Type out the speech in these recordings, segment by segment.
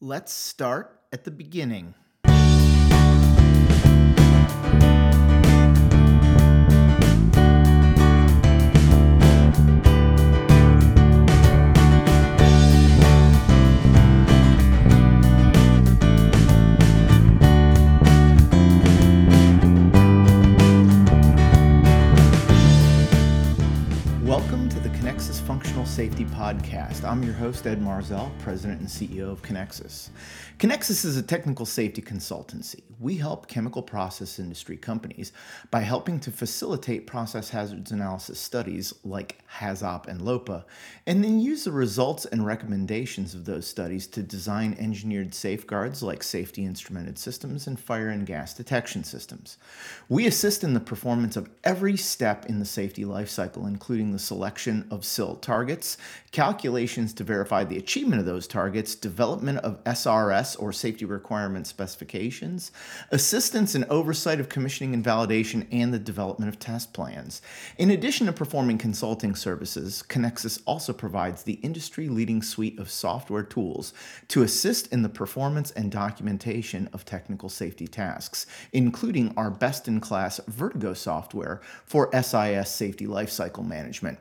Let's start at the beginning. Podcast. I'm your host, Ed Marszal, President and CEO of Kenexis. Kenexis is a technical safety consultancy. We help chemical process industry companies by helping to facilitate process hazards analysis studies like HAZOP and LOPA, and then use the results and recommendations of those studies to design engineered safeguards like safety instrumented systems and fire and gas detection systems. We assist in the performance of every step in the safety lifecycle, including the selection of SIL targets, calculations to verify the achievement of those targets, development of SRS or safety requirement specifications, assistance and oversight of commissioning and validation, and the development of test plans. In addition to performing consulting services, Kenexis also provides the industry leading suite of software tools to assist in the performance and documentation of technical safety tasks, including our best in class Vertigo software for SIS safety lifecycle management.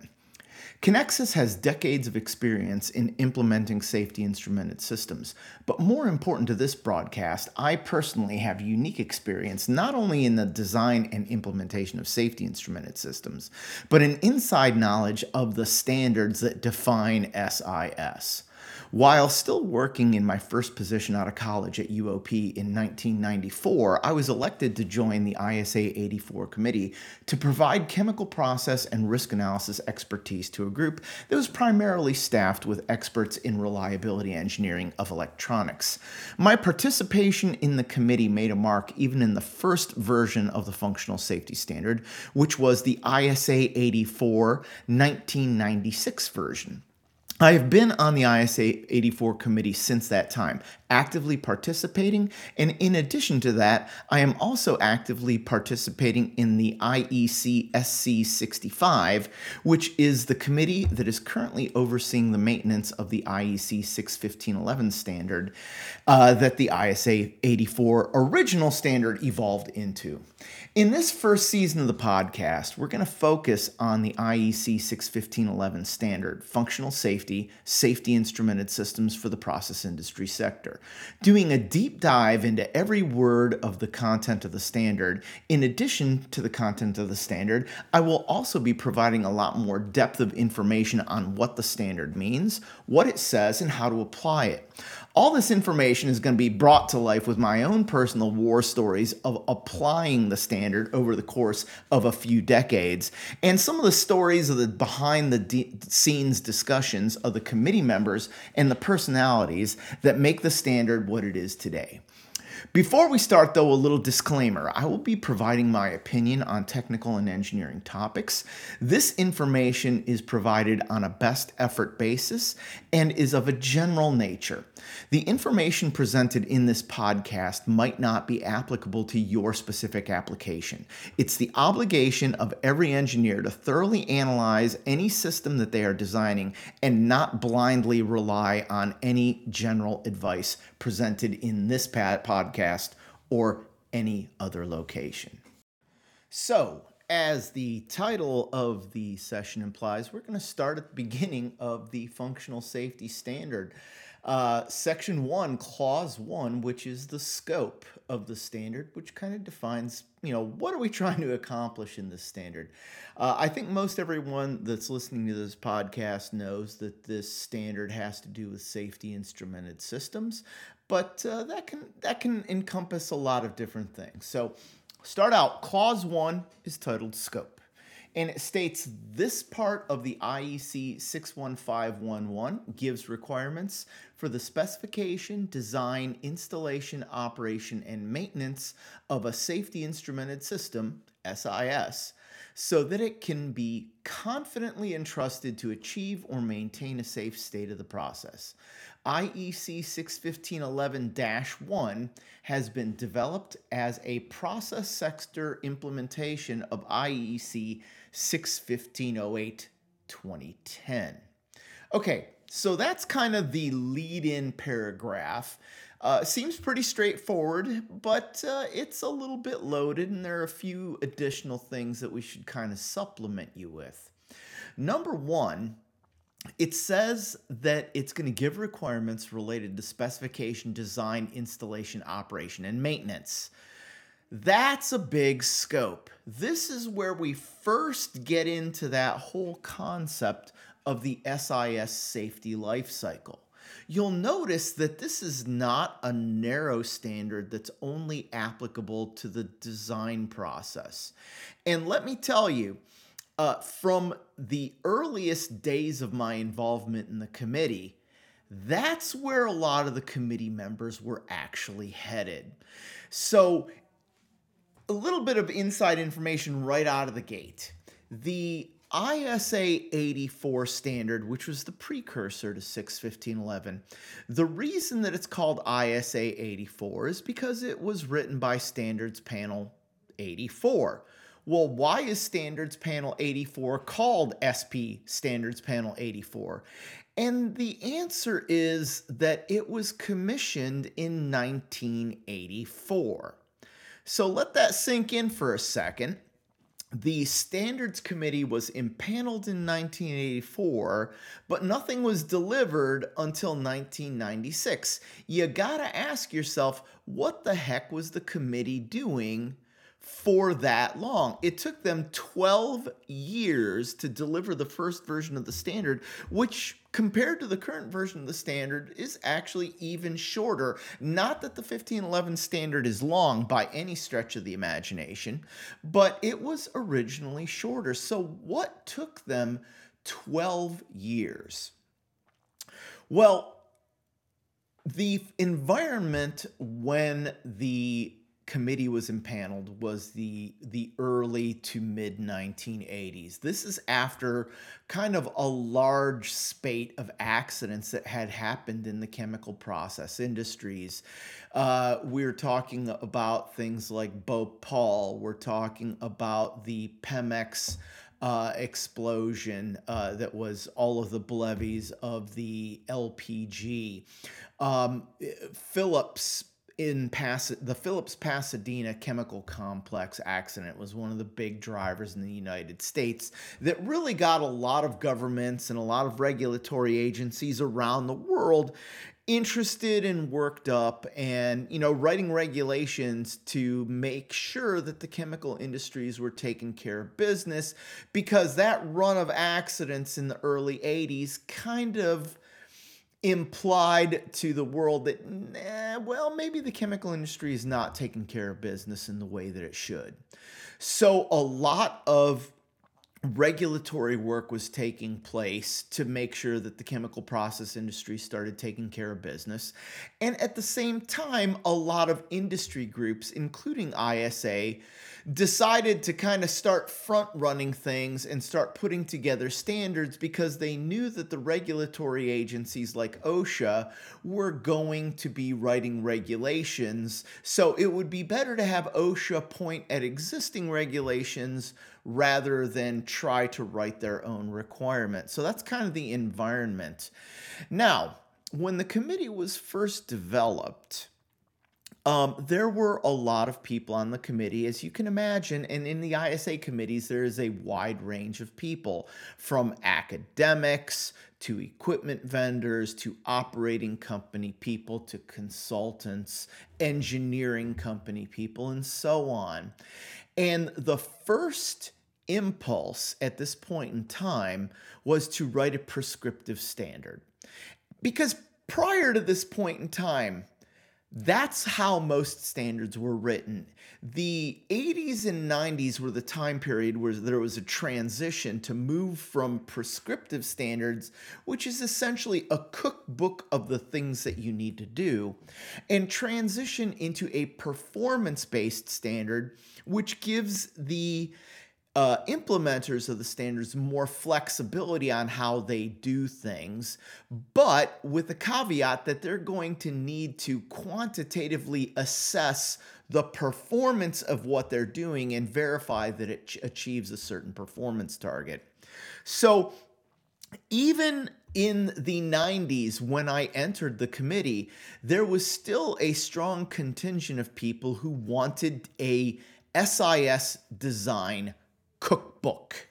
Kenexis has decades of experience in implementing safety instrumented systems, but more important to this broadcast, I personally have unique experience not only in the design and implementation of safety instrumented systems, but an inside knowledge of the standards that define SIS. While still working in my first position out of college at UOP in 1994, I was elected to join the ISA 84 committee to provide chemical process and risk analysis expertise to a group that was primarily staffed with experts in reliability engineering of electronics. My participation in the committee made a mark even in the first version of the functional safety standard, which was the ISA 84 1996 version. I have been on the ISA 84 committee since that time, actively participating, and in addition to that, I am also actively participating in the IEC SC 65, which is the committee that is currently overseeing the maintenance of the IEC 61511 standard uh, that the ISA 84 original standard evolved into. In this first season of the podcast, we're going to focus on the IEC 61511 standard, functional safety, safety instrumented systems for the process industry sector, doing a deep dive into every word of the content of the standard. In addition to the content of the standard, I will also be providing a lot more depth of information on what the standard means, what it says, and how to apply it. All this information is going to be brought to life with my own personal war stories of applying the standard over the course of a few decades, and some of the stories of the behind the de- scenes discussions of the committee members and the personalities that make the standard what it is today. Before we start, though, a little disclaimer I will be providing my opinion on technical and engineering topics. This information is provided on a best effort basis and is of a general nature. The information presented in this podcast might not be applicable to your specific application. It's the obligation of every engineer to thoroughly analyze any system that they are designing and not blindly rely on any general advice presented in this podcast or any other location. So, as the title of the session implies, we're going to start at the beginning of the functional safety standard. Uh, section one, clause one, which is the scope of the standard, which kind of defines, you know, what are we trying to accomplish in this standard? Uh, I think most everyone that's listening to this podcast knows that this standard has to do with safety instrumented systems, but uh, that can that can encompass a lot of different things. So, start out. Clause one is titled scope and it states this part of the IEC 61511 gives requirements for the specification, design, installation, operation, and maintenance of a safety instrumented system, SIS, so that it can be confidently entrusted to achieve or maintain a safe state of the process. IEC 61511 1 has been developed as a process sector implementation of IEC 61508 2010. Okay, so that's kind of the lead in paragraph. Uh, seems pretty straightforward, but uh, it's a little bit loaded, and there are a few additional things that we should kind of supplement you with. Number one, it says that it's going to give requirements related to specification, design, installation, operation, and maintenance. That's a big scope. This is where we first get into that whole concept of the SIS safety life cycle. You'll notice that this is not a narrow standard that's only applicable to the design process. And let me tell you, uh, from the earliest days of my involvement in the committee, that's where a lot of the committee members were actually headed. So, a little bit of inside information right out of the gate. The ISA 84 standard, which was the precursor to 61511, the reason that it's called ISA 84 is because it was written by Standards Panel 84. Well, why is Standards Panel 84 called SP Standards Panel 84? And the answer is that it was commissioned in 1984. So let that sink in for a second the Standards Committee was impaneled in 1984, but nothing was delivered until 1996. You gotta ask yourself, what the heck was the committee doing for that long. It took them 12 years to deliver the first version of the standard, which compared to the current version of the standard is actually even shorter. Not that the 1511 standard is long by any stretch of the imagination, but it was originally shorter. So, what took them 12 years? Well, the environment when the committee was impaneled was the the early to mid 1980s. This is after kind of a large spate of accidents that had happened in the chemical process industries. Uh, we're talking about things like Bhopal. We're talking about the Pemex. Uh, explosion uh, that was all of the levies of the LPG. Um, Phillips in Pas- the Phillips Pasadena chemical complex accident was one of the big drivers in the United States that really got a lot of governments and a lot of regulatory agencies around the world interested and worked up and you know writing regulations to make sure that the chemical industries were taking care of business because that run of accidents in the early 80s kind of implied to the world that, well, maybe the chemical industry is not taking care of business in the way that it should. So, a lot of regulatory work was taking place to make sure that the chemical process industry started taking care of business. And at the same time, a lot of industry groups, including ISA, decided to kind of start front running things and start putting together standards because they knew that the regulatory agencies like OSHA were going to be writing regulations. So it would be better to have OSHA point at existing regulations rather than try to write their own requirements. So that's kind of the environment. Now, when the committee was first developed, um, there were a lot of people on the committee, as you can imagine, and in the ISA committees, there is a wide range of people from academics to equipment vendors to operating company people to consultants, engineering company people, and so on. And the first impulse at this point in time was to write a prescriptive standard. Because prior to this point in time, that's how most standards were written. The 80s and 90s were the time period where there was a transition to move from prescriptive standards, which is essentially a cookbook of the things that you need to do, and transition into a performance based standard, which gives the uh, implementers of the standards more flexibility on how they do things, but with the caveat that they're going to need to quantitatively assess the performance of what they're doing and verify that it ch- achieves a certain performance target. So, even in the 90s, when I entered the committee, there was still a strong contingent of people who wanted a SIS design cookbook.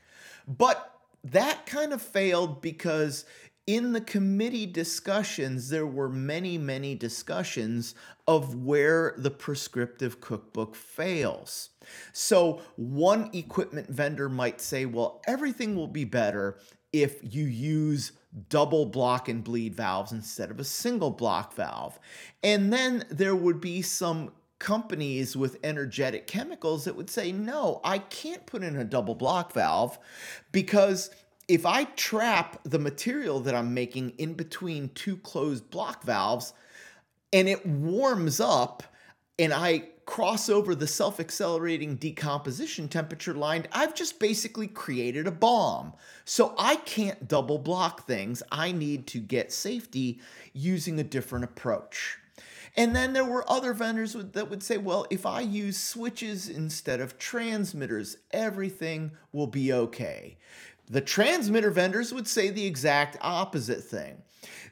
But that kind of failed because in the committee discussions, there were many, many discussions of where the prescriptive cookbook fails. So, one equipment vendor might say, well, everything will be better if you use double block and bleed valves instead of a single block valve. And then there would be some companies with energetic chemicals that would say, no, I can't put in a double block valve because if I trap the material that I'm making in between two closed block valves and it warms up and I cross over the self accelerating decomposition temperature line, I've just basically created a bomb. So I can't double block things. I need to get safety using a different approach. And then there were other vendors that would say, well, if I use switches instead of transmitters, everything will be okay. The transmitter vendors would say the exact opposite thing.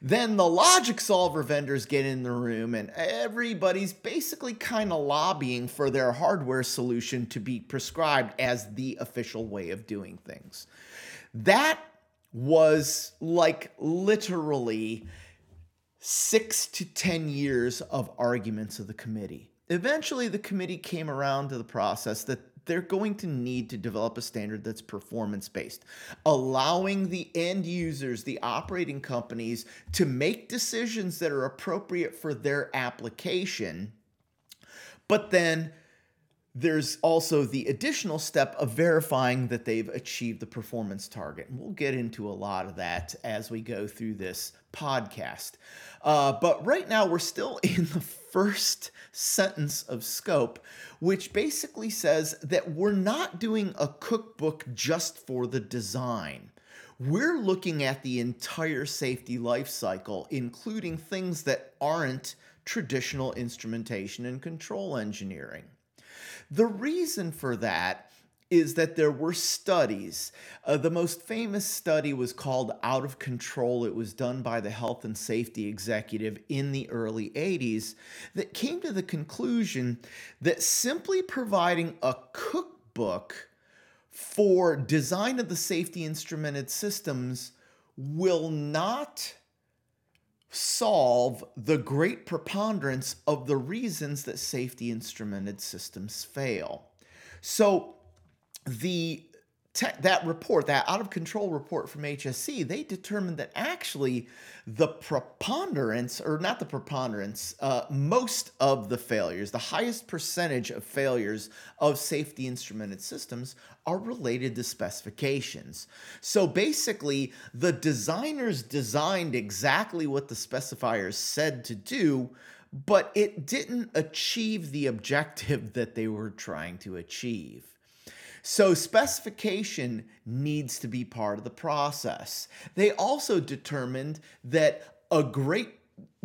Then the logic solver vendors get in the room, and everybody's basically kind of lobbying for their hardware solution to be prescribed as the official way of doing things. That was like literally six to 10 years of arguments of the committee. Eventually, the committee came around to the process that they're going to need to develop a standard that's performance based, allowing the end users, the operating companies, to make decisions that are appropriate for their application. But then there's also the additional step of verifying that they've achieved the performance target. And we'll get into a lot of that as we go through this podcast. Uh, but right now, we're still in the first sentence of scope, which basically says that we're not doing a cookbook just for the design. We're looking at the entire safety life cycle, including things that aren't traditional instrumentation and control engineering. The reason for that is that there were studies. Uh, the most famous study was called Out of Control. It was done by the health and safety executive in the early 80s that came to the conclusion that simply providing a cookbook for design of the safety instrumented systems will not solve the great preponderance of the reasons that safety instrumented systems fail. So, the te- that report, that out of control report from HSC, they determined that actually the preponderance, or not the preponderance, uh, most of the failures, the highest percentage of failures of safety instrumented systems are related to specifications. So basically, the designers designed exactly what the specifiers said to do. But it didn't achieve the objective that they were trying to achieve. So, specification needs to be part of the process. They also determined that a great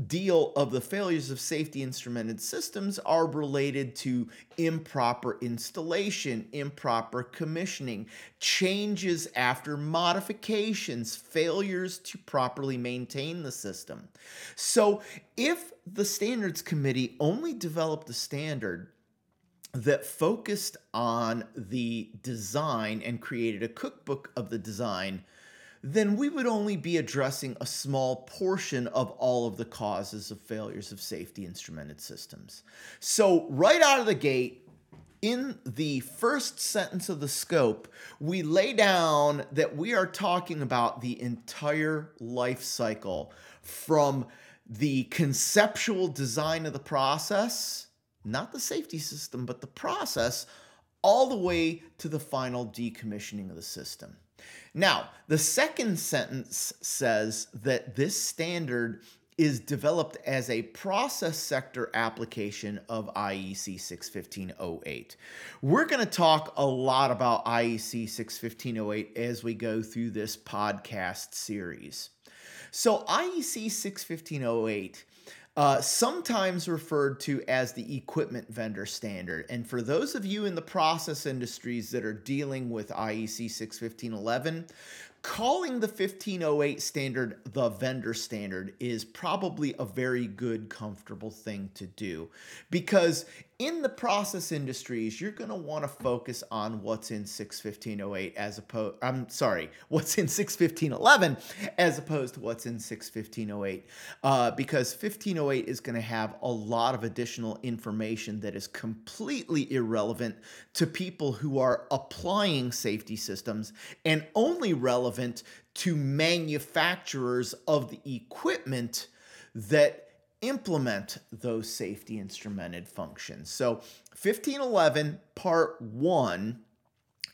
deal of the failures of safety instrumented systems are related to improper installation, improper commissioning, changes after modifications, failures to properly maintain the system. So, if the standards committee only developed a standard that focused on the design and created a cookbook of the design, then we would only be addressing a small portion of all of the causes of failures of safety instrumented systems. So, right out of the gate, in the first sentence of the scope, we lay down that we are talking about the entire life cycle from the conceptual design of the process not the safety system, but the process, all the way to the final decommissioning of the system. Now, the second sentence says that this standard is developed as a process sector application of IEC 61508. We're going to talk a lot about IEC 61508 as we go through this podcast series. So, IEC 61508 uh, sometimes referred to as the equipment vendor standard. And for those of you in the process industries that are dealing with IEC 61511, calling the 1508 standard the vendor standard is probably a very good, comfortable thing to do because in the process industries, you're going to want to focus on what's in 61508 as opposed, I'm sorry, what's in 61511 as opposed to what's in 61508 uh, because 1508 is going to have a lot of additional information that is completely irrelevant to people who are applying safety systems and only relevant to manufacturers of the equipment that implement those safety instrumented functions. So 1511 part 1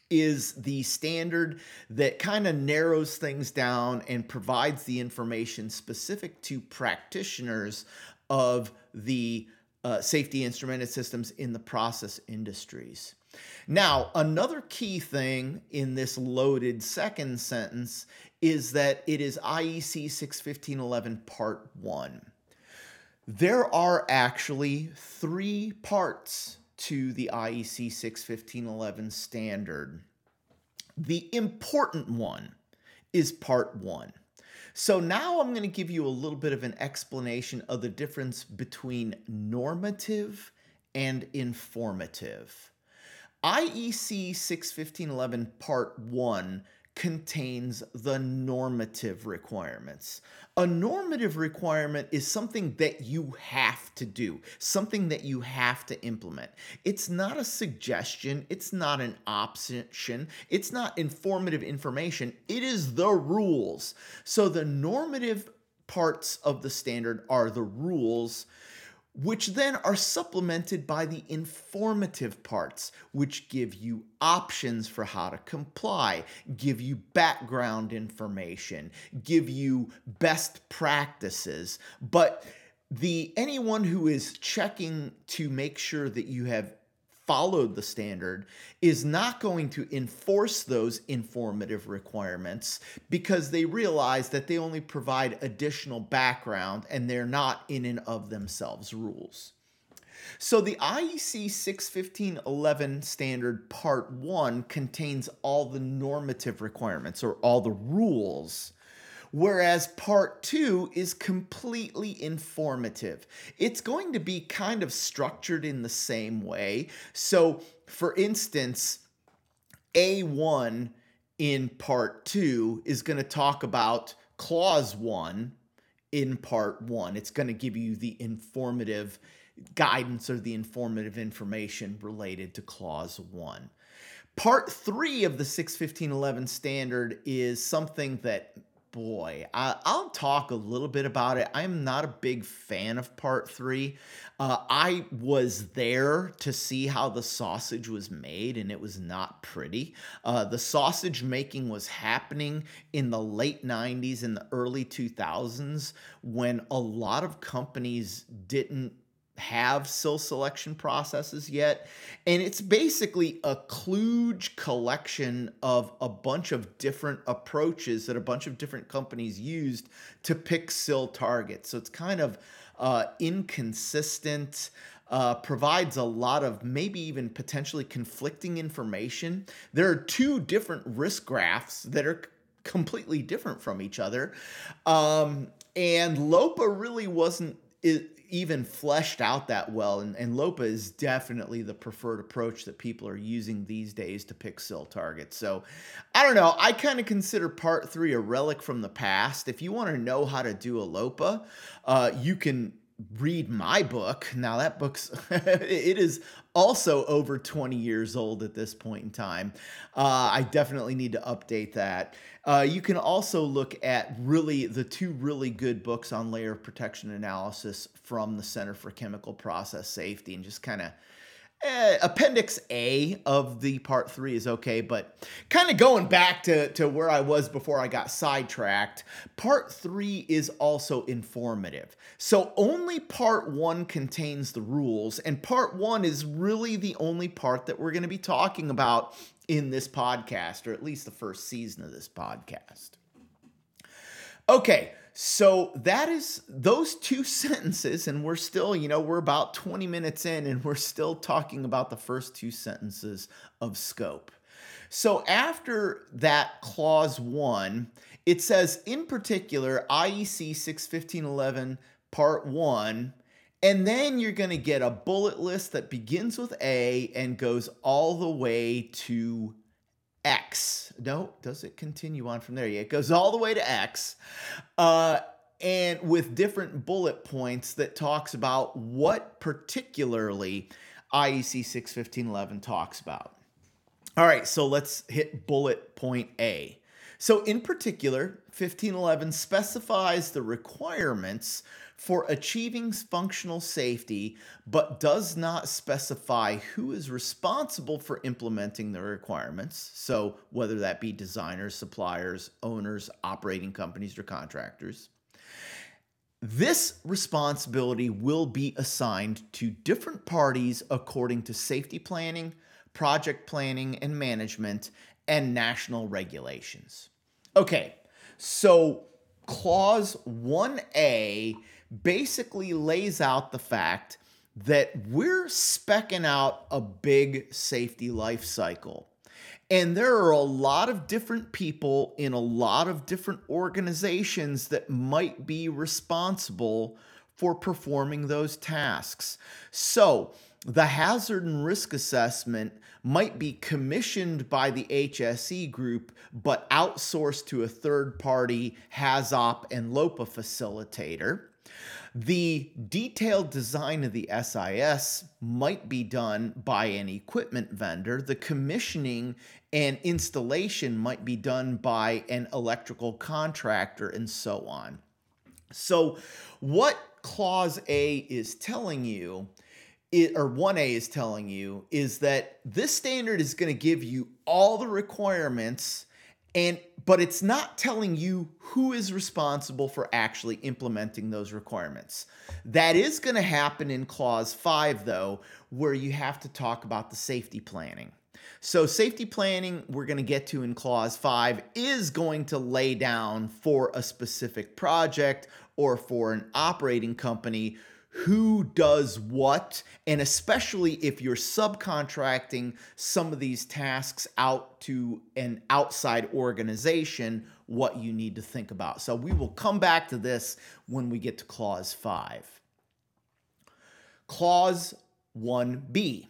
is the standard that kind of narrows things down and provides the information specific to practitioners of the uh, safety instrumented systems in the process industries. Now, another key thing in this loaded second sentence is that it is IEC 61511 Part 1. There are actually three parts to the IEC 61511 standard. The important one is part one. So now I'm going to give you a little bit of an explanation of the difference between normative and informative. IEC 61511 Part 1 contains the normative requirements. A normative requirement is something that you have to do, something that you have to implement. It's not a suggestion, it's not an option, it's not informative information, it is the rules. So the normative parts of the standard are the rules which then are supplemented by the informative parts, which give you options for how to comply, give you background information, give you best practices. But the anyone who is checking to make sure that you have followed the standard is not going to enforce those informative requirements because they realize that they only provide additional background and they're not in and of themselves rules. So the IEC 61511 standard part 1 contains all the normative requirements or all the rules whereas part two is completely informative. It's going to be kind of structured in the same way. So, for instance, A1 in part two is going to talk about clause one in part one. It's going to give you the informative guidance or the informative information related to clause one. Part three of the 61511 standard is something that boy, I, will talk a little bit about it. I'm not a big fan of part three. Uh, I was there to see how the sausage was made, and it was not pretty. Uh, the sausage making was happening in the late 90s and the early 2000s when a lot of companies didn't have SIL selection processes yet. And it's basically a kludge collection of a bunch of different approaches that a bunch of different companies used to pick SIL targets. So it's kind of uh, inconsistent. Uh, provides a lot of maybe even potentially conflicting information. There are two different risk graphs that are completely different from each other. Um, and LOPA really wasn't even fleshed out that well. And, and LOPA is definitely the preferred approach that people are using these days to pick SIL targets. So I don't know. I kind of consider part three a relic from the past. If you want to know how to do a LOPA, uh, you can read my book. Now that book's it is also over 20 years old at this point in time. Uh, I definitely need to update that. Uh, you can also look at really the two really good books on layer protection analysis from the Center for Chemical Process Safety and just kind of Eh, appendix A of the part three is okay, but kind of going back to, to where I was before I got sidetracked, part three is also informative. So only part one contains the rules, and part one is really the only part that we're going to be talking about in this podcast, or at least the first season of this podcast. Okay, so that is those two sentences, and we're still, you know, we're about 20 minutes in, and we're still talking about the first two sentences of scope. So after that clause one, it says in particular IEC 61511 part one, and then you're going to get a bullet list that begins with A and goes all the way to X. No, does it continue on from there? Yeah, it goes all the way to X. Uh, and with different bullet points that talks about what particularly IEC 61511 talks about. All right, so let's hit bullet point A. So, in particular, 1511 specifies the requirements for achieving functional safety, but does not specify who is responsible for implementing the requirements. So, whether that be designers, suppliers, owners, operating companies, or contractors. This responsibility will be assigned to different parties according to safety planning, project planning and management, and national regulations. Okay, so clause 1A basically lays out the fact that we're specking out a big safety life cycle. And there are a lot of different people in a lot of different organizations that might be responsible for performing those tasks. So, the hazard and risk assessment might be commissioned by the HSE group, but outsourced to a third party HAZOP and LOPA facilitator. The detailed design of the SIS might be done by an equipment vendor. The commissioning and installation might be done by an electrical contractor, and so on. So, what Clause A is telling you, it, or 1A is telling you, is that this standard is going to give you all the requirements and but it's not telling you who is responsible for actually implementing those requirements. That is going to happen in clause 5 though, where you have to talk about the safety planning. So, safety planning, we're going to get to in clause 5, is going to lay down for a specific project or for an operating company who does what, and especially if you're subcontracting some of these tasks out to an outside organization, what you need to think about. So we will come back to this when we get to Clause 5. Clause 1b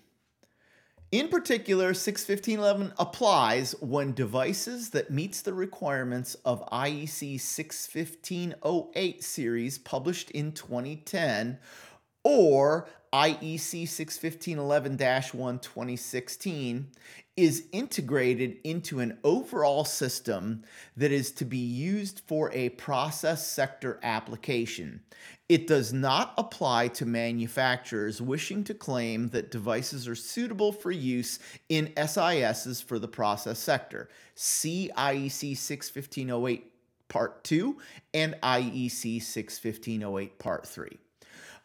in particular, 61511 applies when devices that meets the requirements of IEC 61508 series published in 2010 or IEC 61511-1 2016 is integrated into an overall system that is to be used for a process sector application. It does not apply to manufacturers wishing to claim that devices are suitable for use in SISs for the process sector. See IEC 61508 Part 2 and IEC 61508 Part 3.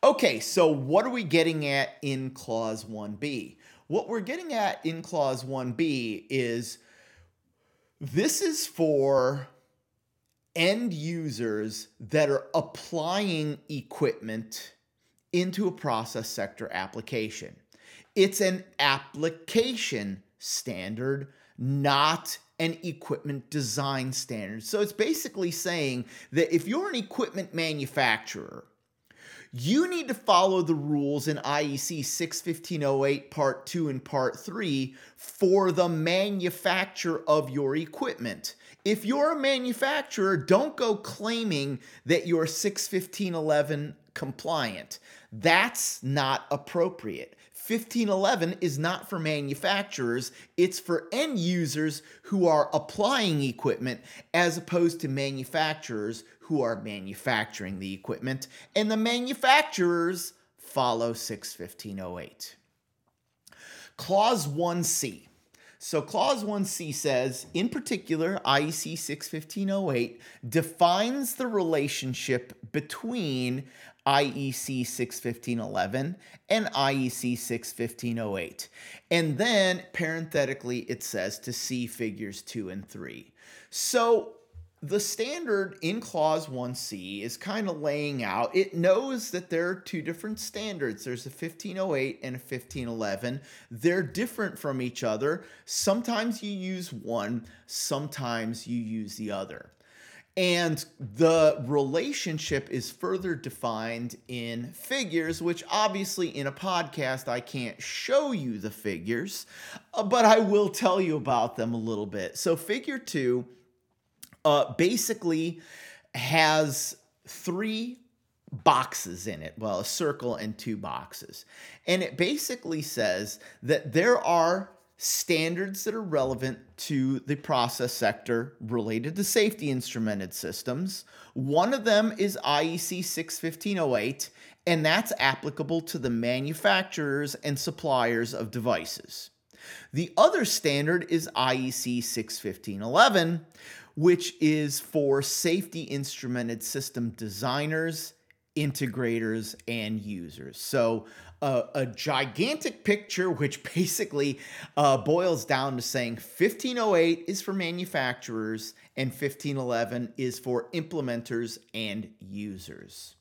Okay, so what are we getting at in Clause 1B? What we're getting at in Clause 1B is this is for end users that are applying equipment into a process sector application. It's an application standard, not an equipment design standard. So it's basically saying that if you're an equipment manufacturer, you need to follow the rules in IEC 61508 Part 2 and Part 3 for the manufacture of your equipment. If you're a manufacturer, don't go claiming that you're 61511 compliant. That's not appropriate. 1511 is not for manufacturers, it's for end users who are applying equipment as opposed to manufacturers who are manufacturing the equipment. And the manufacturers follow 61508. Clause 1C so Clause 1C says, in particular, IEC 61508 defines the relationship between IEC 61511 and IEC 61508. And then parenthetically, it says to see figures 2 and 3. So the standard in clause 1c is kind of laying out it knows that there are two different standards there's a 1508 and a 1511 they're different from each other sometimes you use one sometimes you use the other and the relationship is further defined in figures, which obviously in a podcast I can't show you the figures, uh, but I will tell you about them a little bit. So, figure two uh, basically has three boxes in it well, a circle and two boxes. And it basically says that there are standards that are relevant to the process sector related to safety instrumented systems. One of them is IEC 61508, and that's applicable to the manufacturers and suppliers of devices. The other standard is IEC 61511, which is for safety instrumented system designers, integrators, and users. So a, a gigantic picture, which basically uh, boils down to saying 1508 is for manufacturers and 1511 is for implementers and users.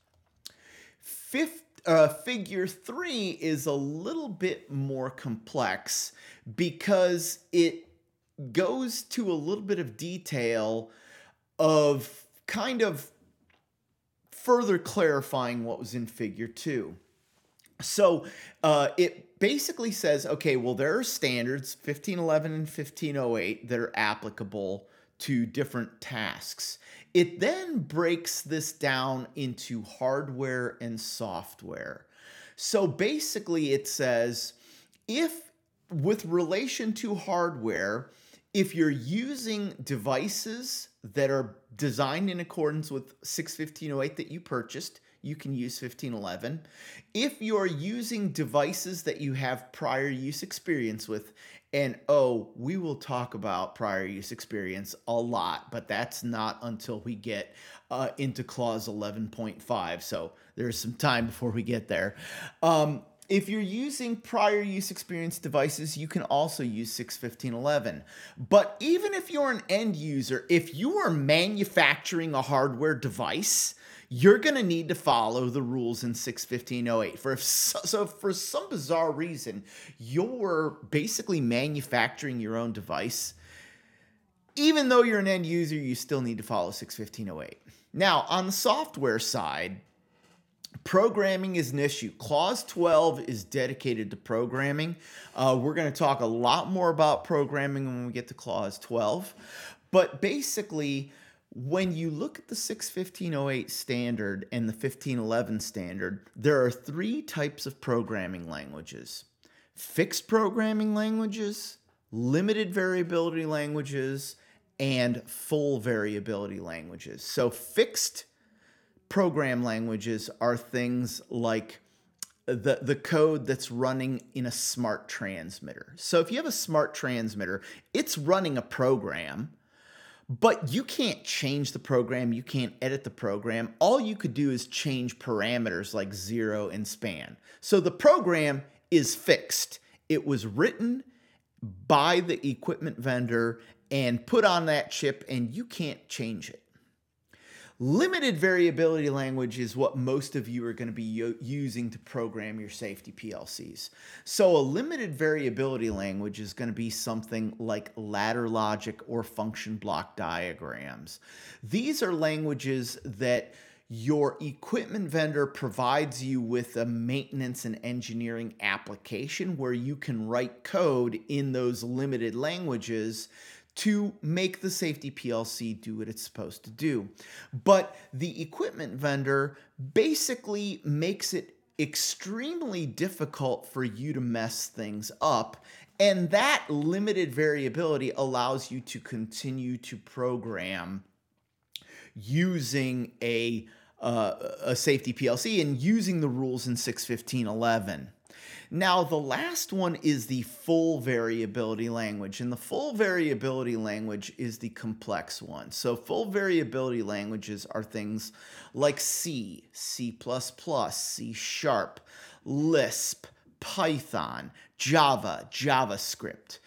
Fifth, uh, figure three is a little bit more complex because it goes to a little bit of detail of kind of further clarifying what was in figure two. So uh, it basically says, okay, well, there are standards, 1511 and 1508, that are applicable to different tasks. It then breaks this down into hardware and software. So basically, it says if, with relation to hardware, if you're using devices that are designed in accordance with 61508 that you purchased, you can use 1511. If you're using devices that you have prior use experience with, and oh, we will talk about prior use experience a lot, but that's not until we get uh, into clause 11.5. So there's some time before we get there. Um, if you're using prior use experience devices, you can also use 61511. But even if you're an end user, if you are manufacturing a hardware device, you're going to need to follow the rules in 61508. For if so, so for some bizarre reason, you're basically manufacturing your own device, even though you're an end user, you still need to follow 61508. Now, on the software side, Programming is an issue. Clause 12 is dedicated to programming. Uh, we're going to talk a lot more about programming when we get to Clause 12. But basically, when you look at the 61508 standard and the 1511 standard, there are three types of programming languages fixed programming languages, limited variability languages, and full variability languages. So, fixed program languages are things like the the code that's running in a smart transmitter. So if you have a smart transmitter, it's running a program but you can't change the program, you can't edit the program. All you could do is change parameters like zero and span. So the program is fixed. It was written by the equipment vendor and put on that chip, and you can't change it. Limited variability language is what most of you are going to be using to program your safety PLCs. So, a limited variability language is going to be something like ladder logic or function block diagrams. These are languages that your equipment vendor provides you with a maintenance and engineering application where you can write code in those limited languages to make the safety PLC do what it's supposed to do. But the equipment vendor basically makes it extremely difficult for you to mess things up. And that limited variability allows you to continue to program using a, uh, a safety PLC and using the rules in 61511. Now, the last one is the full variability language, and the full variability language is the complex one. So, full variability languages are things like C, C, C Sharp, Lisp, Python, Java, JavaScript.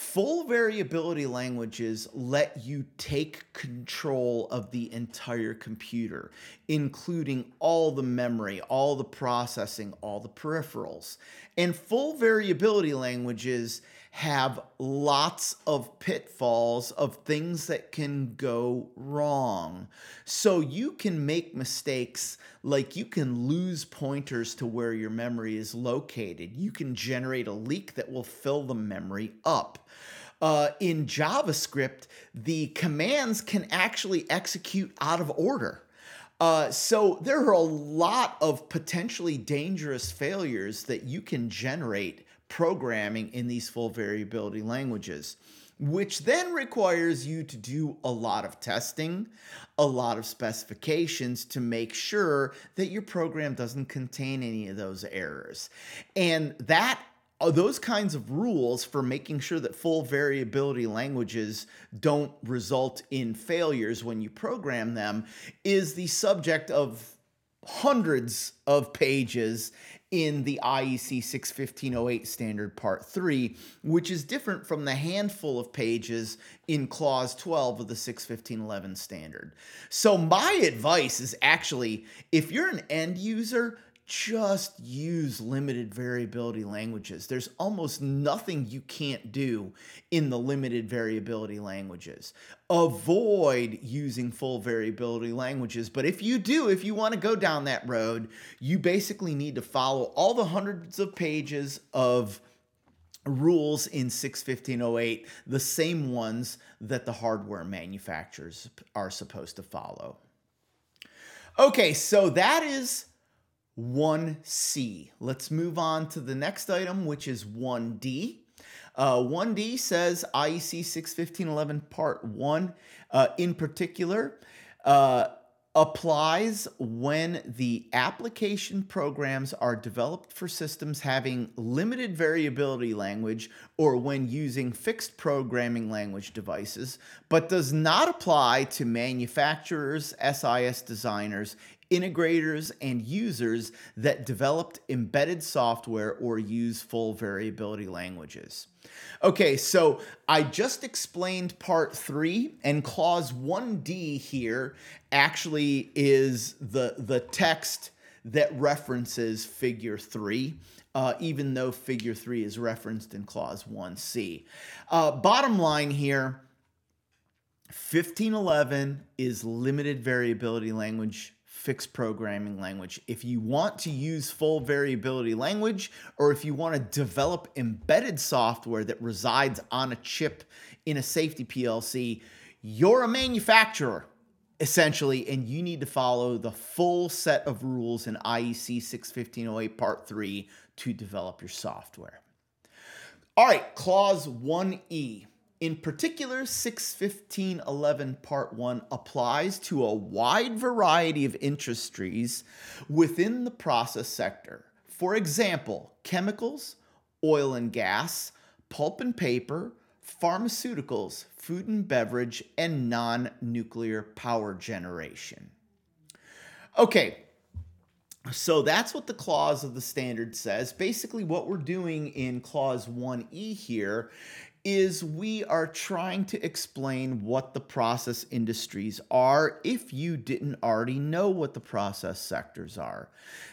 Full variability languages let you take control of the entire computer, including all the memory, all the processing, all the peripherals. And full variability languages have lots of pitfalls of things that can go wrong. So you can make mistakes like you can lose pointers to where your memory is located. You can generate a leak that will fill the memory up. Uh, in JavaScript, the commands can actually execute out of order. Uh, so there are a lot of potentially dangerous failures that you can generate programming in these full variability languages, which then requires you to do a lot of testing, a lot of specifications to make sure that your program doesn't contain any of those errors. And that uh, those kinds of rules for making sure that full variability languages don't result in failures when you program them is the subject of hundreds of pages in the IEC 61508 standard part 3, which is different from the handful of pages in clause 12 of the 61511 standard. So my advice is actually if you're an end user, just use limited variability languages. There's almost nothing you can't do in the limited variability languages. Avoid using full variability languages. But if you do, if you want to go down that road, you basically need to follow all the hundreds of pages of rules in 61508, the same ones that the hardware manufacturers are supposed to follow. Okay, so that is 1C. Let's move on to the next item, which is 1D. Uh, 1D says IEC 61511 Part 1 uh, in particular uh, applies when the application programs are developed for systems having limited variability language or when using fixed programming language devices, but does not apply to manufacturers, SIS designers, integrators, and users that developed embedded software or use full variability languages. Okay, so I just explained part three, and clause 1D here actually is the, the text that references figure three. Uh, even though figure three is referenced in clause 1C. Uh, bottom line here 1511 is limited variability language fixed programming language. If you want to use full variability language, or if you want to develop embedded software that resides on a chip in a safety PLC, you're a manufacturer essentially, and you need to follow the full set of rules in IEC 61508 Part 3 to develop your software. All right, Clause 1E. In particular, 61511 Part 1 applies to a wide variety of industries within the process sector. For example, chemicals, oil and gas, pulp and paper, pharmaceuticals, food and beverage, and non nuclear power generation. Okay, so that's what the clause of the standard says. Basically, what we're doing in clause 1E here is we are trying to explain what the process industries are if you didn't already know what the process sectors are.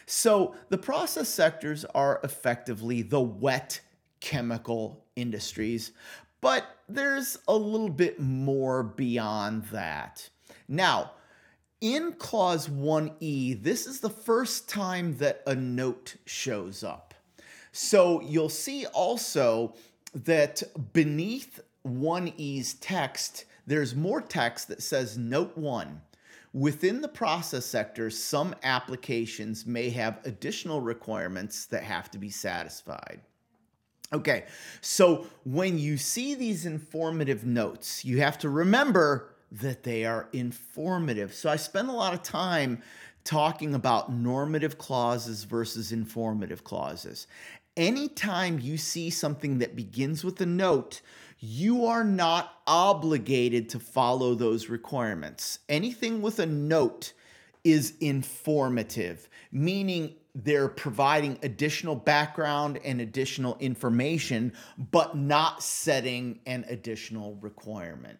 So, the process sectors are effectively the wet chemical industries, but there's a little bit more beyond that. Now, in clause 1E, this is the first time that a note shows up. So you'll see also that beneath 1E's text, there's more text that says Note 1. Within the process sector, some applications may have additional requirements that have to be satisfied. Okay, so when you see these informative notes, you have to remember that they are informative. So I spend a lot of time talking about normative clauses versus informative clauses anytime you see something that begins with a note, you are not obligated to follow those requirements. Anything with a note is informative, meaning they're providing additional background and additional information, but not setting an additional requirement.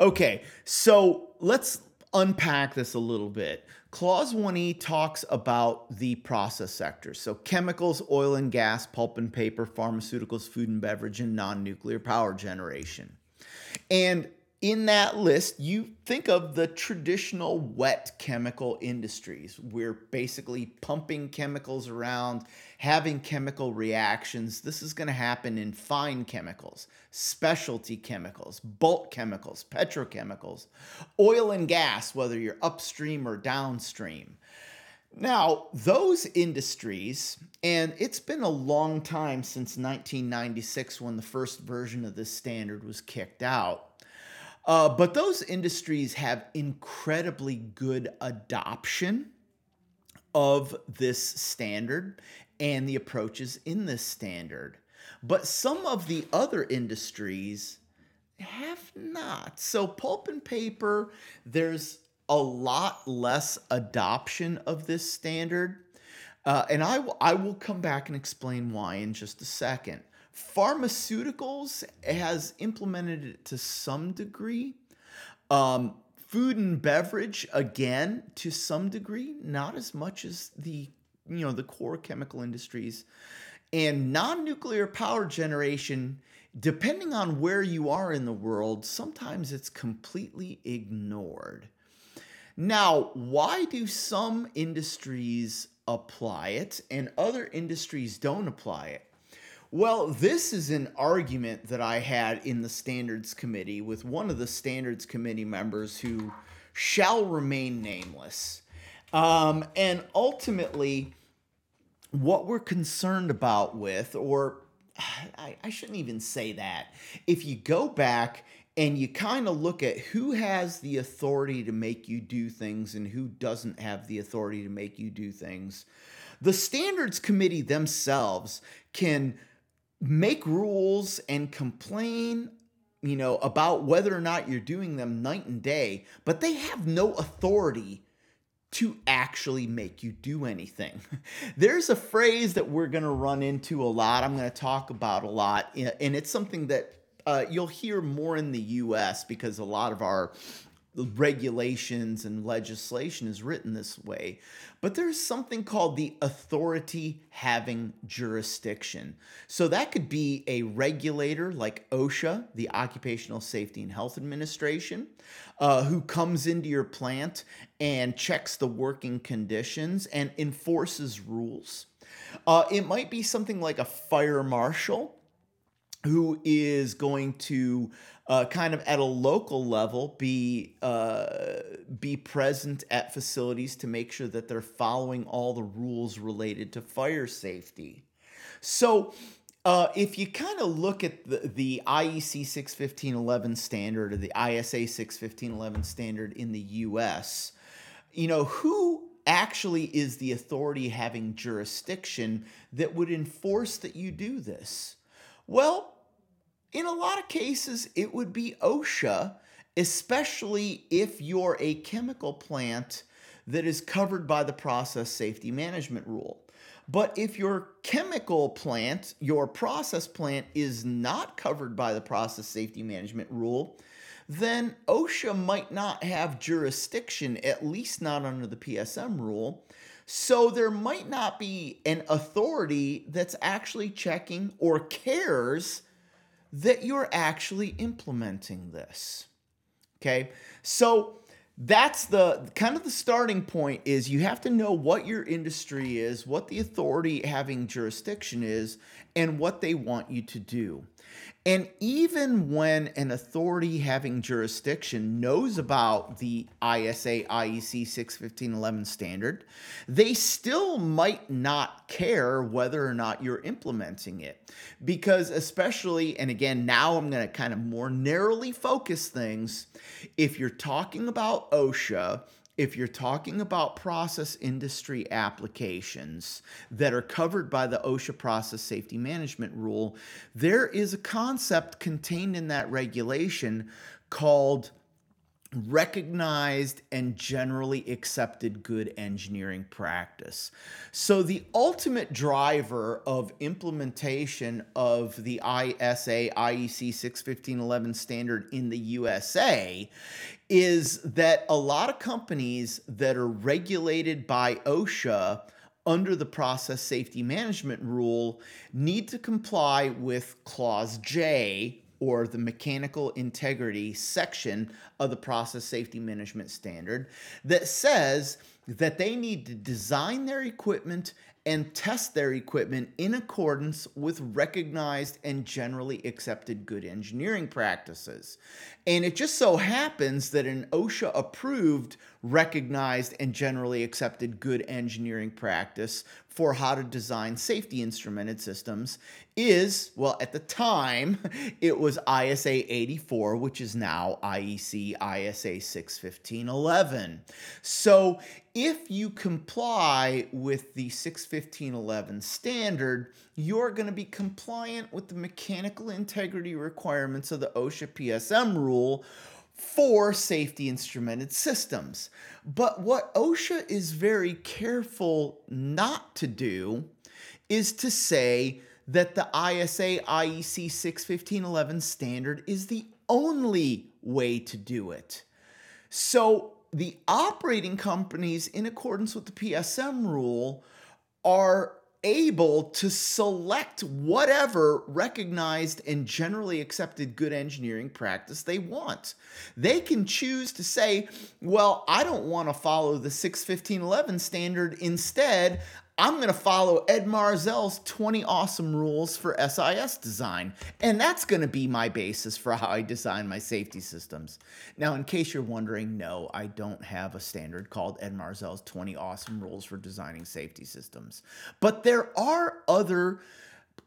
Okay, so let's unpack this a little bit. Clause 1E talks about the process sectors. So, chemicals, oil and gas, pulp and paper, pharmaceuticals, food and beverage, and non nuclear power generation. And in that list, you think of the traditional wet chemical industries. We're basically pumping chemicals around, having chemical reactions. This is going to happen in fine chemicals, specialty chemicals, bulk chemicals, petrochemicals, oil and gas, whether you're upstream or downstream. Now, those industries, and it's been a long time since 1996 when the first version of this standard was kicked out uh, but those industries have incredibly good adoption of this standard and the approaches in this standard. But some of the other industries have not. So, pulp and paper, there's a lot less adoption of this standard. Uh, and I, w- I will come back and explain why in just a second. Pharmaceuticals has implemented it to some degree. Um, food and beverage, again, to some degree, not as much as the you know the core chemical industries. And non-nuclear power generation, depending on where you are in the world, sometimes it's completely ignored. Now, why do some industries apply it and other industries don't apply it? Well, this is an argument that I had in the standards committee with one of the standards committee members who shall remain nameless. Um, and ultimately, what we're concerned about with, or I, I shouldn't even say that, if you go back and you kind of look at who has the authority to make you do things and who doesn't have the authority to make you do things, the standards committee themselves can make rules and complain you know about whether or not you're doing them night and day but they have no authority to actually make you do anything. There's a phrase that we're going to run into a lot. I'm going to talk about a lot, and it's something that uh, you'll hear more in the US because a lot of our regulations and legislation is written this way. But there's something called the authority having jurisdiction. So that could be a regulator like OSHA, the Occupational Safety and Health Administration, uh, who comes into your plant and checks the working conditions and enforces rules. Uh, it might be something like a fire marshal who is going to uh, kind of at a local level be uh, be present at facilities to make sure that they're following all the rules related to fire safety. So. Uh, if you kind of look at the, the IEC 61511 standard or the ISA 61511 standard in the US, you know, who actually is the authority having jurisdiction that would enforce that you do this? Well, in a lot of cases, it would be OSHA, especially if you're a chemical plant that is covered by the process safety management rule. But if your chemical plant, your process plant, is not covered by the process safety management rule, then OSHA might not have jurisdiction, at least not under the PSM rule. So there might not be an authority that's actually checking or cares that you're actually implementing this. Okay, so that's the kind of the starting point is you have to know what your industry is, what the authority having jurisdiction is, and what they want you to do. And even when an authority having jurisdiction knows about the ISA IEC 61511 standard, they still might not care whether or not you're implementing it. Because, especially, and again, now I'm going to kind of more narrowly focus things. If you're talking about OSHA, if you're talking about process industry applications that are covered by the OSHA process safety management rule, there is a concept contained in that regulation called recognized and generally accepted good engineering practice. So, the ultimate driver of implementation of the ISA IEC 61511 standard in the USA is that a lot of companies that are regulated by OSHA under the process safety management rule need to comply with clause J or the mechanical integrity section of the process safety management standard that says that they need to design their equipment and test their equipment in accordance with recognized and generally accepted good engineering practices. And it just so happens that an OSHA approved, recognized, and generally accepted good engineering practice for how to design safety instrumented systems is, well, at the time, it was ISA 84, which is now IEC ISA 61511. So if you comply with the 61511 standard, you're going to be compliant with the mechanical integrity requirements of the OSHA PSM rule for safety instrumented systems. But what OSHA is very careful not to do is to say that the ISA IEC 61511 standard is the only way to do it. So the operating companies, in accordance with the PSM rule, are able to select whatever recognized and generally accepted good engineering practice they want. They can choose to say, well, I don't want to follow the 61511 standard. Instead, I'm going to follow Ed Marszal's 20 awesome rules for SIS design. And that's going to be my basis for how I design my safety systems. Now, in case you're wondering, no, I don't have a standard called Ed Marszal's 20 awesome rules for designing safety systems. But there are other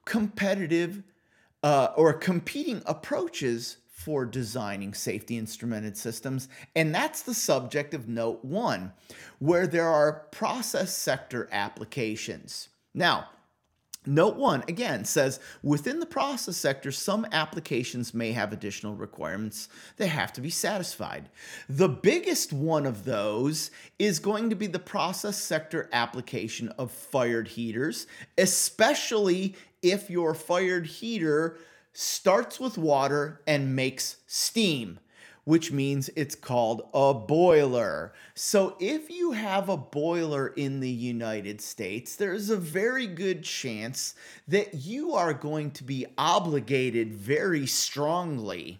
competitive uh, or competing approaches for designing safety instrumented systems, and that's the subject of Note 1, where there are process sector applications. Now, Note 1 again says within the process sector, some applications may have additional requirements that have to be satisfied. The biggest one of those is going to be the process sector application of fired heaters, especially if your fired heater starts with water and makes steam, which means it's called a boiler. So if you have a boiler in the United States, there's a very good chance that you are going to be obligated very strongly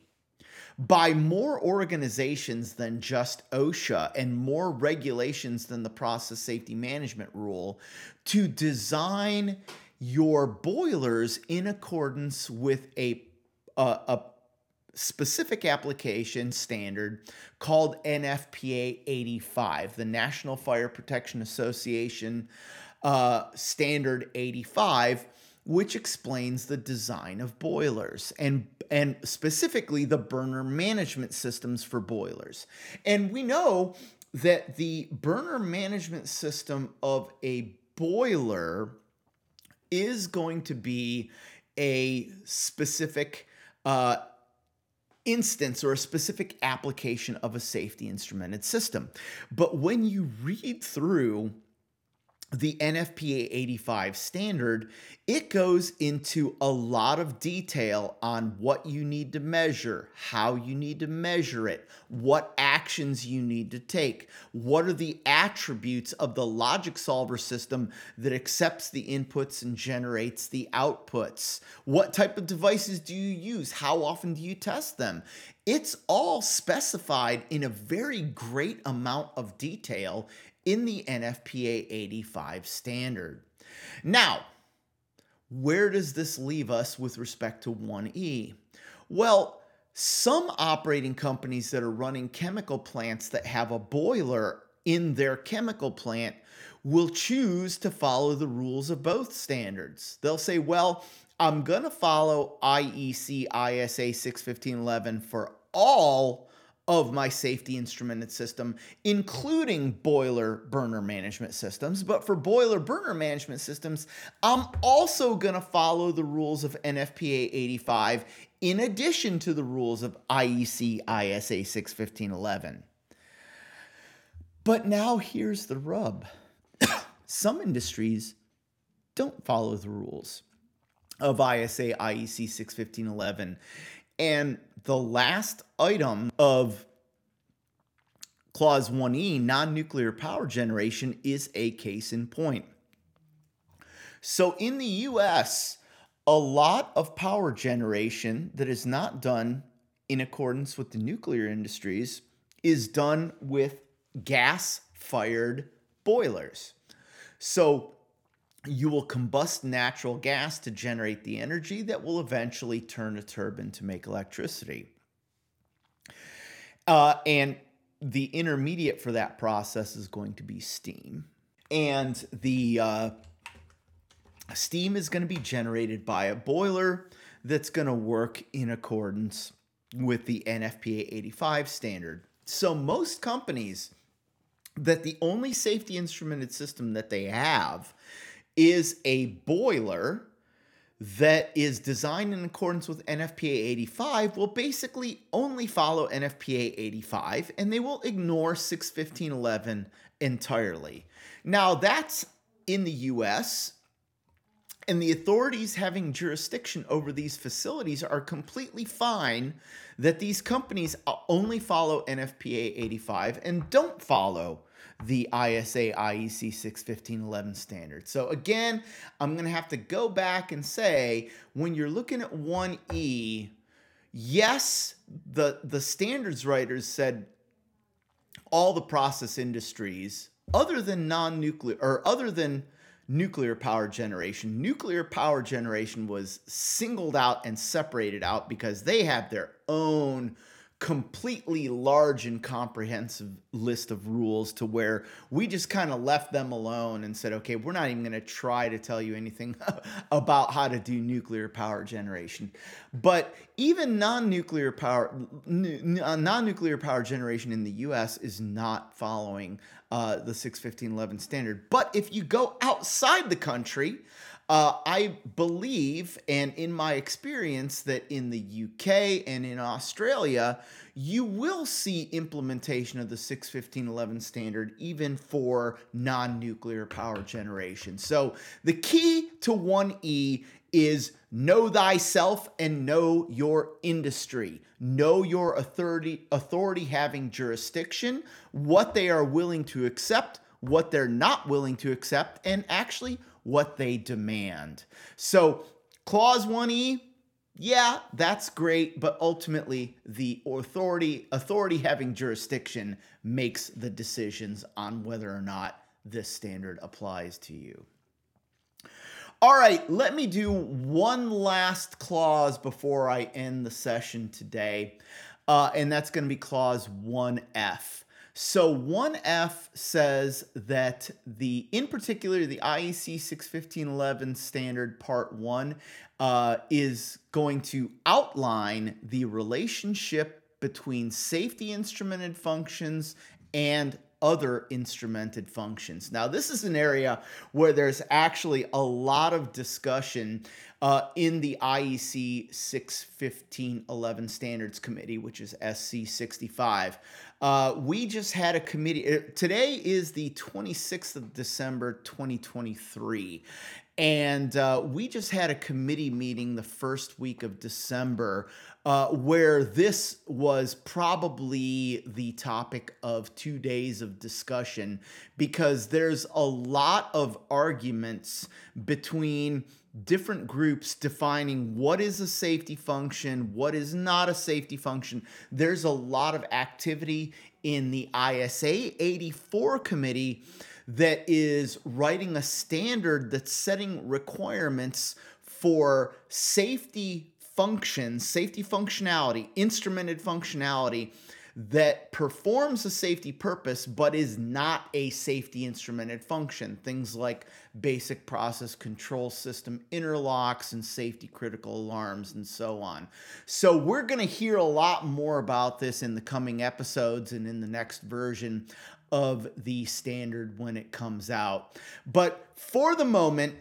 by more organizations than just OSHA and more regulations than the process safety management rule to design your boilers in accordance with a, a, a specific application standard called NFPA 85, the National Fire Protection Association uh, Standard 85, which explains the design of boilers and and specifically the burner management systems for boilers. And we know that the burner management system of a boiler is going to be a specific uh, instance or a specific application of a safety instrumented system. But when you read through the NFPA 85 standard, it goes into a lot of detail on what you need to measure, how you need to measure it, what actions you need to take, what are the attributes of the logic solver system that accepts the inputs and generates the outputs, what type of devices do you use, how often do you test them. It's all specified in a very great amount of detail in the NFPA 85 standard. Now, where does this leave us with respect to 1E? Well, some operating companies that are running chemical plants that have a boiler in their chemical plant will choose to follow the rules of both standards. They'll say, well, I'm going to follow IEC ISA 61511 for all of my safety instrumented system, including boiler burner management systems. But for boiler burner management systems, I'm also going to follow the rules of NFPA 85 in addition to the rules of IEC ISA 61511. But now here's the rub some industries don't follow the rules of ISA IEC 61511. And the last item of Clause 1E, non nuclear power generation, is a case in point. So in the US, a lot of power generation that is not done in accordance with the nuclear industries is done with gas fired boilers. So you will combust natural gas to generate the energy that will eventually turn a turbine to make electricity. Uh, and the intermediate for that process is going to be steam. And the uh, steam is going to be generated by a boiler that's going to work in accordance with the NFPA 85 standard. So most companies that the only safety instrumented system that they have is a boiler that is designed in accordance with NFPA 85 will basically only follow NFPA 85 and they will ignore 61511 entirely. Now, that's in the US, and the authorities having jurisdiction over these facilities are completely fine that these companies only follow NFPA 85 and don't follow the ISA IEC 61511 standard. So again, I'm going to have to go back and say when you're looking at 1E, yes, the the standards writers said all the process industries other than non-nuclear or other than nuclear power generation. Nuclear power generation was singled out and separated out because they have their own completely large and comprehensive list of rules to where we just kind of left them alone and said, okay, we're not even going to try to tell you anything about how to do nuclear power generation. But even non-nuclear power, uh, non-nuclear power generation in the U.S. is not following uh, the 61511 standard. But if you go outside the country, uh, I believe, and in my experience, that in the UK and in Australia, you will see implementation of the 61511 standard even for non nuclear power generation. So the key to 1E is know thyself and know your industry. Know your authority, authority having jurisdiction, what they are willing to accept, what they're not willing to accept, and actually what they demand. So, Clause 1E, yeah, that's great, but ultimately the authority authority having jurisdiction makes the decisions on whether or not this standard applies to you. All right, let me do one last clause before I end the session today, uh, and that's going to be clause 1F. So 1F says that the, in particular, the IEC 61511 standard part one uh, is going to outline the relationship between safety instrumented functions and other instrumented functions. Now, this is an area where there's actually a lot of discussion uh, in the IEC 61511 Standards Committee, which is SC 65. Uh, we just had a committee. Uh, today is the 26th of December, 2023. And uh, we just had a committee meeting the first week of December uh, where this was probably the topic of two days of discussion because there's a lot of arguments between different groups defining what is a safety function, what is not a safety function. There's a lot of activity in the ISA 84 committee that is writing a standard that's setting requirements for safety functions, safety functionality, instrumented functionality that performs a safety purpose but is not a safety instrumented function. Things like basic process control system interlocks and safety critical alarms and so on. So, we're going to hear a lot more about this in the coming episodes and in the next version of the standard when it comes out. But for the moment,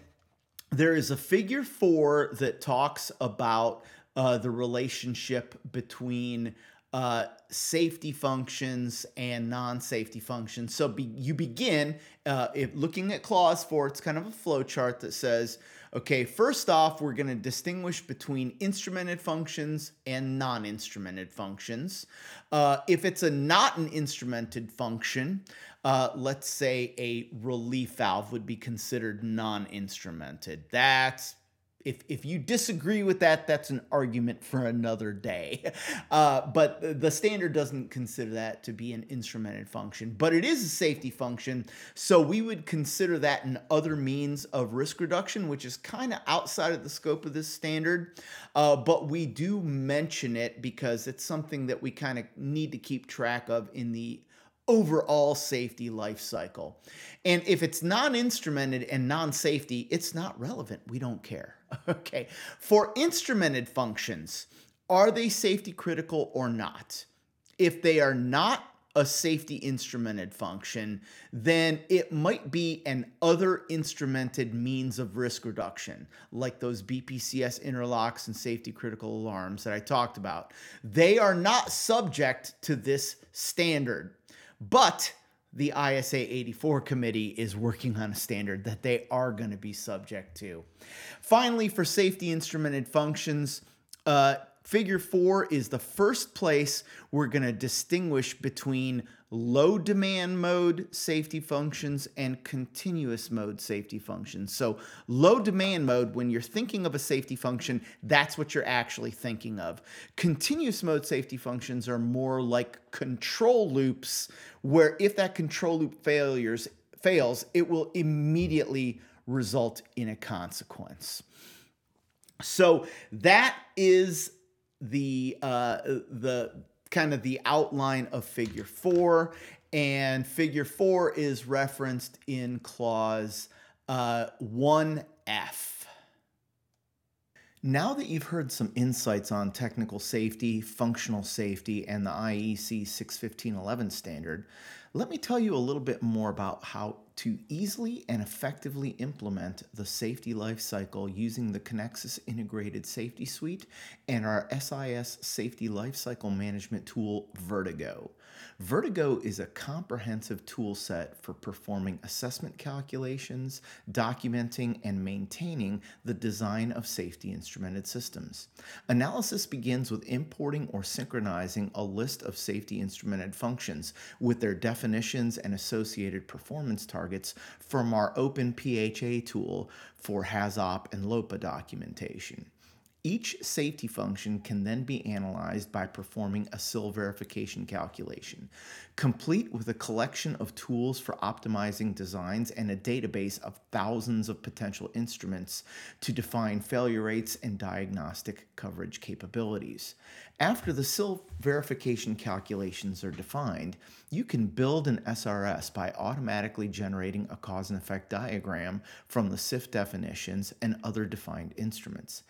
there is a figure four that talks about uh, the relationship between uh, safety functions and non-safety functions. So be, you begin uh, if looking at clause four. It's kind of a flow chart that says, okay, first off, we're going to distinguish between instrumented functions and non-instrumented functions. Uh, if it's a not an instrumented function, uh, let's say a relief valve would be considered non-instrumented. That's if if you disagree with that, that's an argument for another day. Uh, but the standard doesn't consider that to be an instrumented function, but it is a safety function. So we would consider that an other means of risk reduction, which is kind of outside of the scope of this standard. Uh, but we do mention it because it's something that we kind of need to keep track of in the overall safety life cycle. And if it's non instrumented and non safety, it's not relevant. We don't care. Okay. For instrumented functions, are they safety critical or not? If they are not a safety instrumented function, then it might be an other instrumented means of risk reduction, like those BPCS interlocks and safety critical alarms that I talked about. They are not subject to this standard, but the ISA 84 committee is working on a standard that they are going to be subject to. Finally, for safety instrumented functions, uh, Figure four is the first place we're going to distinguish between low demand mode safety functions and continuous mode safety functions. So, low demand mode, when you're thinking of a safety function, that's what you're actually thinking of. Continuous mode safety functions are more like control loops, where if that control loop failures fails, it will immediately result in a consequence. So that is the uh, the kind of the outline of figure four and figure four is referenced in clause uh, 1f now that you've heard some insights on technical safety, functional safety, and the IEC 61511 standard, let me tell you a little bit more about how to easily and effectively implement the safety lifecycle using the Kenexis Integrated Safety Suite and our SIS Safety Lifecycle Management tool, Vertigo. Vertigo is a comprehensive tool set for performing assessment calculations, documenting, and maintaining the design of safety instrumented systems. Analysis begins with importing or synchronizing a list of safety instrumented functions with their definitions and associated performance targets from our Open PHA tool for HAZOP and LOPA documentation. Each safety function can then be analyzed by performing a SIL verification calculation, complete with a collection of tools for optimizing designs and a database of thousands of potential instruments to define failure rates and diagnostic coverage capabilities. After the SIL verification calculations are defined, you can build an SRS by automatically generating a cause and effect diagram from the SIF definitions and other defined instruments.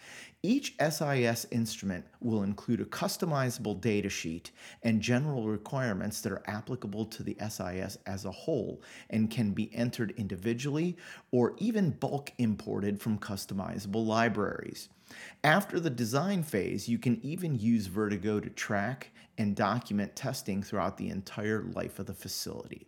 Each SIS instrument will include a customizable data sheet and general requirements that are applicable to the SIS as a whole and can be entered individually or even bulk imported from customizable libraries. After the design phase, you can even use Vertigo to track and document testing throughout the entire life of the facility.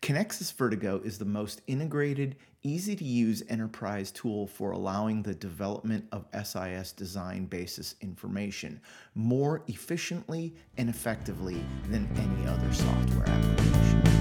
Kenexis Vertigo is the most integrated, easy to use enterprise tool for allowing the development of SIS design basis information more efficiently and effectively than any other software application.